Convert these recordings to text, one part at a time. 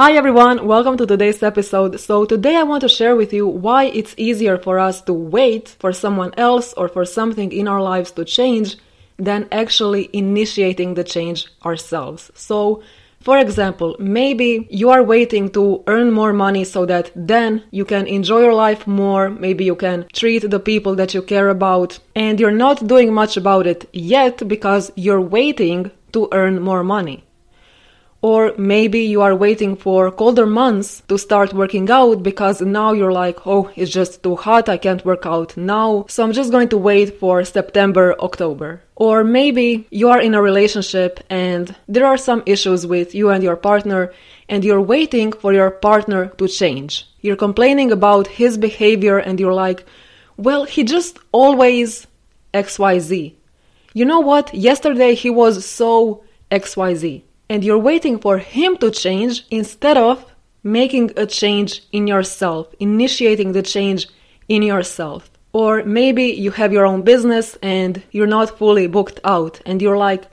Hi everyone, welcome to today's episode. So, today I want to share with you why it's easier for us to wait for someone else or for something in our lives to change than actually initiating the change ourselves. So, for example, maybe you are waiting to earn more money so that then you can enjoy your life more, maybe you can treat the people that you care about, and you're not doing much about it yet because you're waiting to earn more money. Or maybe you are waiting for colder months to start working out because now you're like, oh, it's just too hot, I can't work out now, so I'm just going to wait for September, October. Or maybe you are in a relationship and there are some issues with you and your partner, and you're waiting for your partner to change. You're complaining about his behavior and you're like, well, he just always XYZ. You know what? Yesterday he was so XYZ and you're waiting for him to change instead of making a change in yourself, initiating the change in yourself. Or maybe you have your own business and you're not fully booked out, and you're like,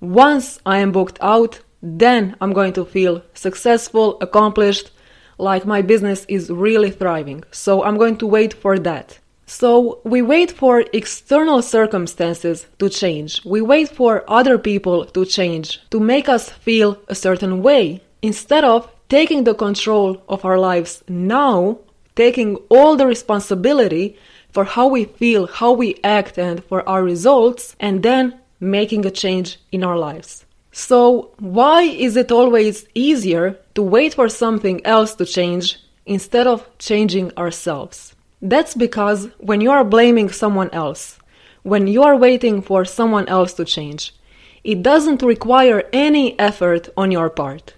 once I am booked out, then I'm going to feel successful, accomplished, like my business is really thriving. So I'm going to wait for that. So we wait for external circumstances to change. We wait for other people to change, to make us feel a certain way, instead of taking the control of our lives now, taking all the responsibility for how we feel, how we act, and for our results, and then making a change in our lives. So, why is it always easier to wait for something else to change instead of changing ourselves? That's because when you are blaming someone else, when you are waiting for someone else to change, it doesn't require any effort on your part.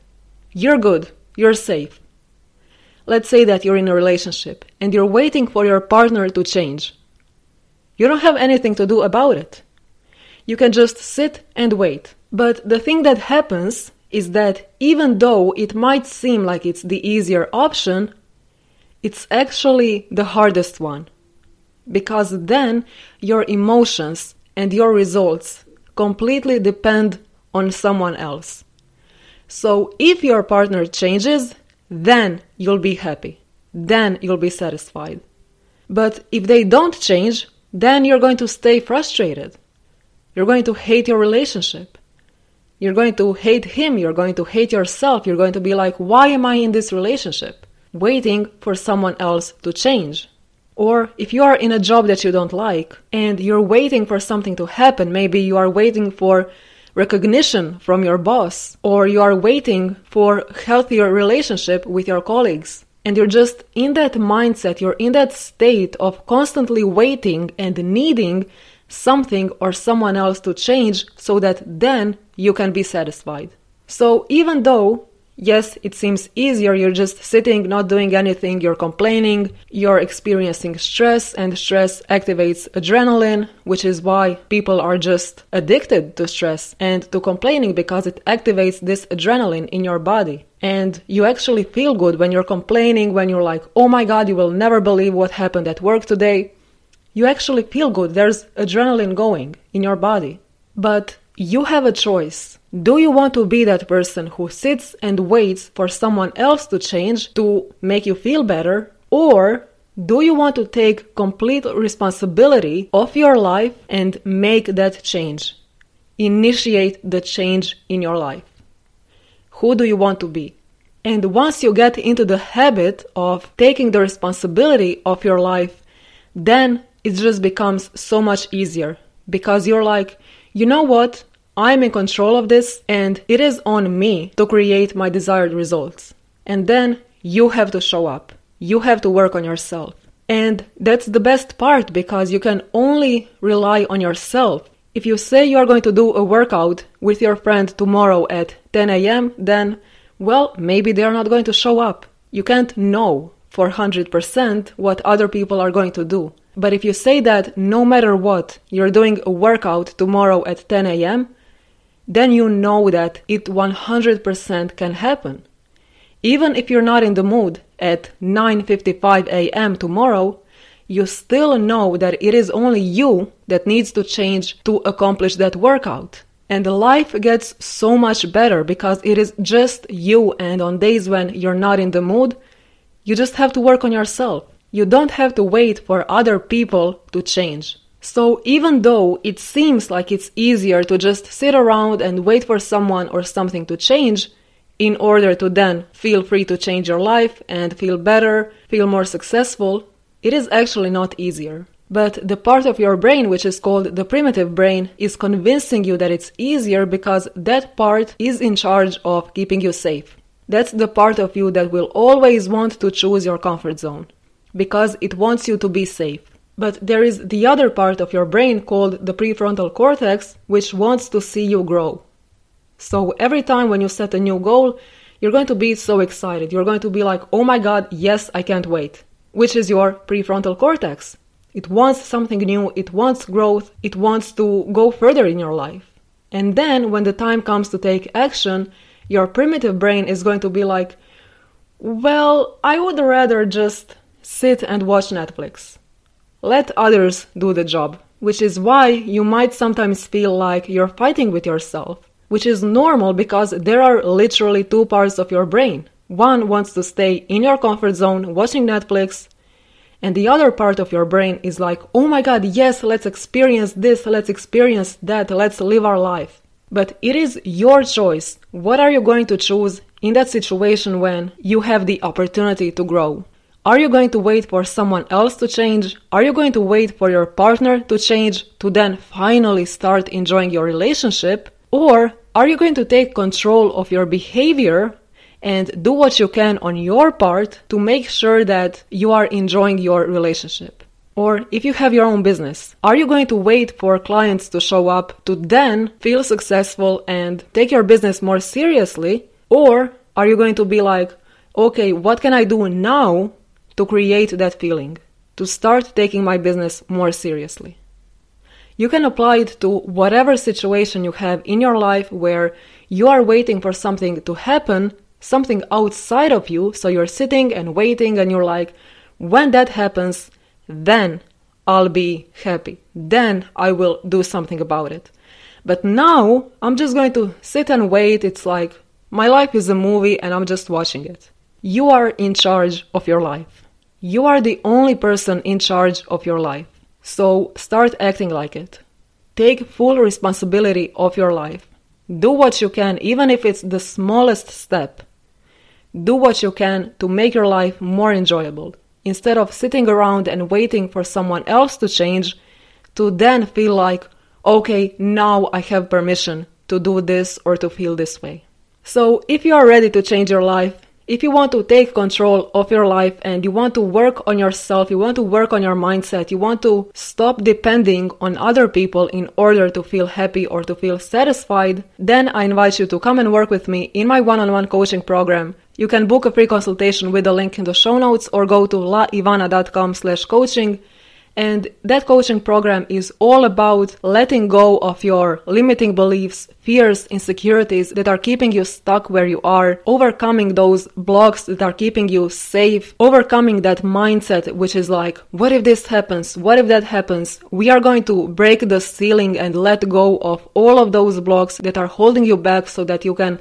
You're good, you're safe. Let's say that you're in a relationship and you're waiting for your partner to change. You don't have anything to do about it. You can just sit and wait. But the thing that happens is that even though it might seem like it's the easier option, it's actually the hardest one. Because then your emotions and your results completely depend on someone else. So if your partner changes, then you'll be happy. Then you'll be satisfied. But if they don't change, then you're going to stay frustrated. You're going to hate your relationship. You're going to hate him. You're going to hate yourself. You're going to be like, why am I in this relationship? Waiting for someone else to change. Or if you are in a job that you don't like and you're waiting for something to happen, maybe you are waiting for recognition from your boss or you are waiting for healthier relationship with your colleagues and you're just in that mindset you're in that state of constantly waiting and needing something or someone else to change so that then you can be satisfied so even though Yes, it seems easier. You're just sitting, not doing anything, you're complaining, you're experiencing stress, and stress activates adrenaline, which is why people are just addicted to stress and to complaining because it activates this adrenaline in your body. And you actually feel good when you're complaining, when you're like, oh my god, you will never believe what happened at work today. You actually feel good. There's adrenaline going in your body. But you have a choice. Do you want to be that person who sits and waits for someone else to change to make you feel better? Or do you want to take complete responsibility of your life and make that change? Initiate the change in your life. Who do you want to be? And once you get into the habit of taking the responsibility of your life, then it just becomes so much easier because you're like, you know what? I'm in control of this and it is on me to create my desired results. And then you have to show up. You have to work on yourself. And that's the best part because you can only rely on yourself. If you say you are going to do a workout with your friend tomorrow at 10 a.m., then, well, maybe they are not going to show up. You can't know for 100% what other people are going to do. But if you say that no matter what, you're doing a workout tomorrow at 10 a.m., then you know that it 100% can happen. Even if you're not in the mood at 9:55 a.m. tomorrow, you still know that it is only you that needs to change to accomplish that workout. And life gets so much better because it is just you and on days when you're not in the mood, you just have to work on yourself. You don't have to wait for other people to change. So even though it seems like it's easier to just sit around and wait for someone or something to change, in order to then feel free to change your life and feel better, feel more successful, it is actually not easier. But the part of your brain, which is called the primitive brain, is convincing you that it's easier because that part is in charge of keeping you safe. That's the part of you that will always want to choose your comfort zone because it wants you to be safe. But there is the other part of your brain called the prefrontal cortex, which wants to see you grow. So every time when you set a new goal, you're going to be so excited. You're going to be like, oh my god, yes, I can't wait. Which is your prefrontal cortex. It wants something new, it wants growth, it wants to go further in your life. And then when the time comes to take action, your primitive brain is going to be like, well, I would rather just sit and watch Netflix. Let others do the job, which is why you might sometimes feel like you're fighting with yourself, which is normal because there are literally two parts of your brain. One wants to stay in your comfort zone watching Netflix, and the other part of your brain is like, oh my god, yes, let's experience this, let's experience that, let's live our life. But it is your choice. What are you going to choose in that situation when you have the opportunity to grow? Are you going to wait for someone else to change? Are you going to wait for your partner to change to then finally start enjoying your relationship? Or are you going to take control of your behavior and do what you can on your part to make sure that you are enjoying your relationship? Or if you have your own business, are you going to wait for clients to show up to then feel successful and take your business more seriously? Or are you going to be like, okay, what can I do now to create that feeling, to start taking my business more seriously. You can apply it to whatever situation you have in your life where you are waiting for something to happen, something outside of you, so you're sitting and waiting and you're like, when that happens, then I'll be happy. Then I will do something about it. But now I'm just going to sit and wait. It's like my life is a movie and I'm just watching it. You are in charge of your life. You are the only person in charge of your life. So start acting like it. Take full responsibility of your life. Do what you can, even if it's the smallest step. Do what you can to make your life more enjoyable. Instead of sitting around and waiting for someone else to change, to then feel like, okay, now I have permission to do this or to feel this way. So, if you are ready to change your life, if you want to take control of your life and you want to work on yourself, you want to work on your mindset, you want to stop depending on other people in order to feel happy or to feel satisfied, then I invite you to come and work with me in my one-on-one coaching program. You can book a free consultation with the link in the show notes or go to laivana.com slash coaching and that coaching program is all about letting go of your limiting beliefs, fears, insecurities that are keeping you stuck where you are, overcoming those blocks that are keeping you safe, overcoming that mindset which is like, what if this happens? What if that happens? We are going to break the ceiling and let go of all of those blocks that are holding you back so that you can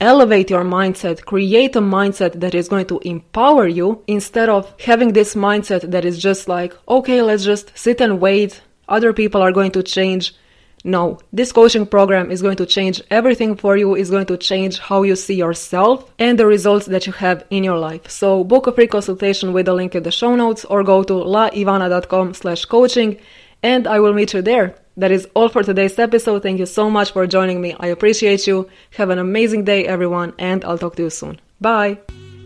elevate your mindset, create a mindset that is going to empower you instead of having this mindset that is just like, okay, let's just sit and wait. Other people are going to change. No, this coaching program is going to change everything for you, is going to change how you see yourself and the results that you have in your life. So book a free consultation with the link in the show notes or go to laivana.com slash coaching and I will meet you there. That is all for today's episode. Thank you so much for joining me. I appreciate you. Have an amazing day, everyone, and I'll talk to you soon. Bye.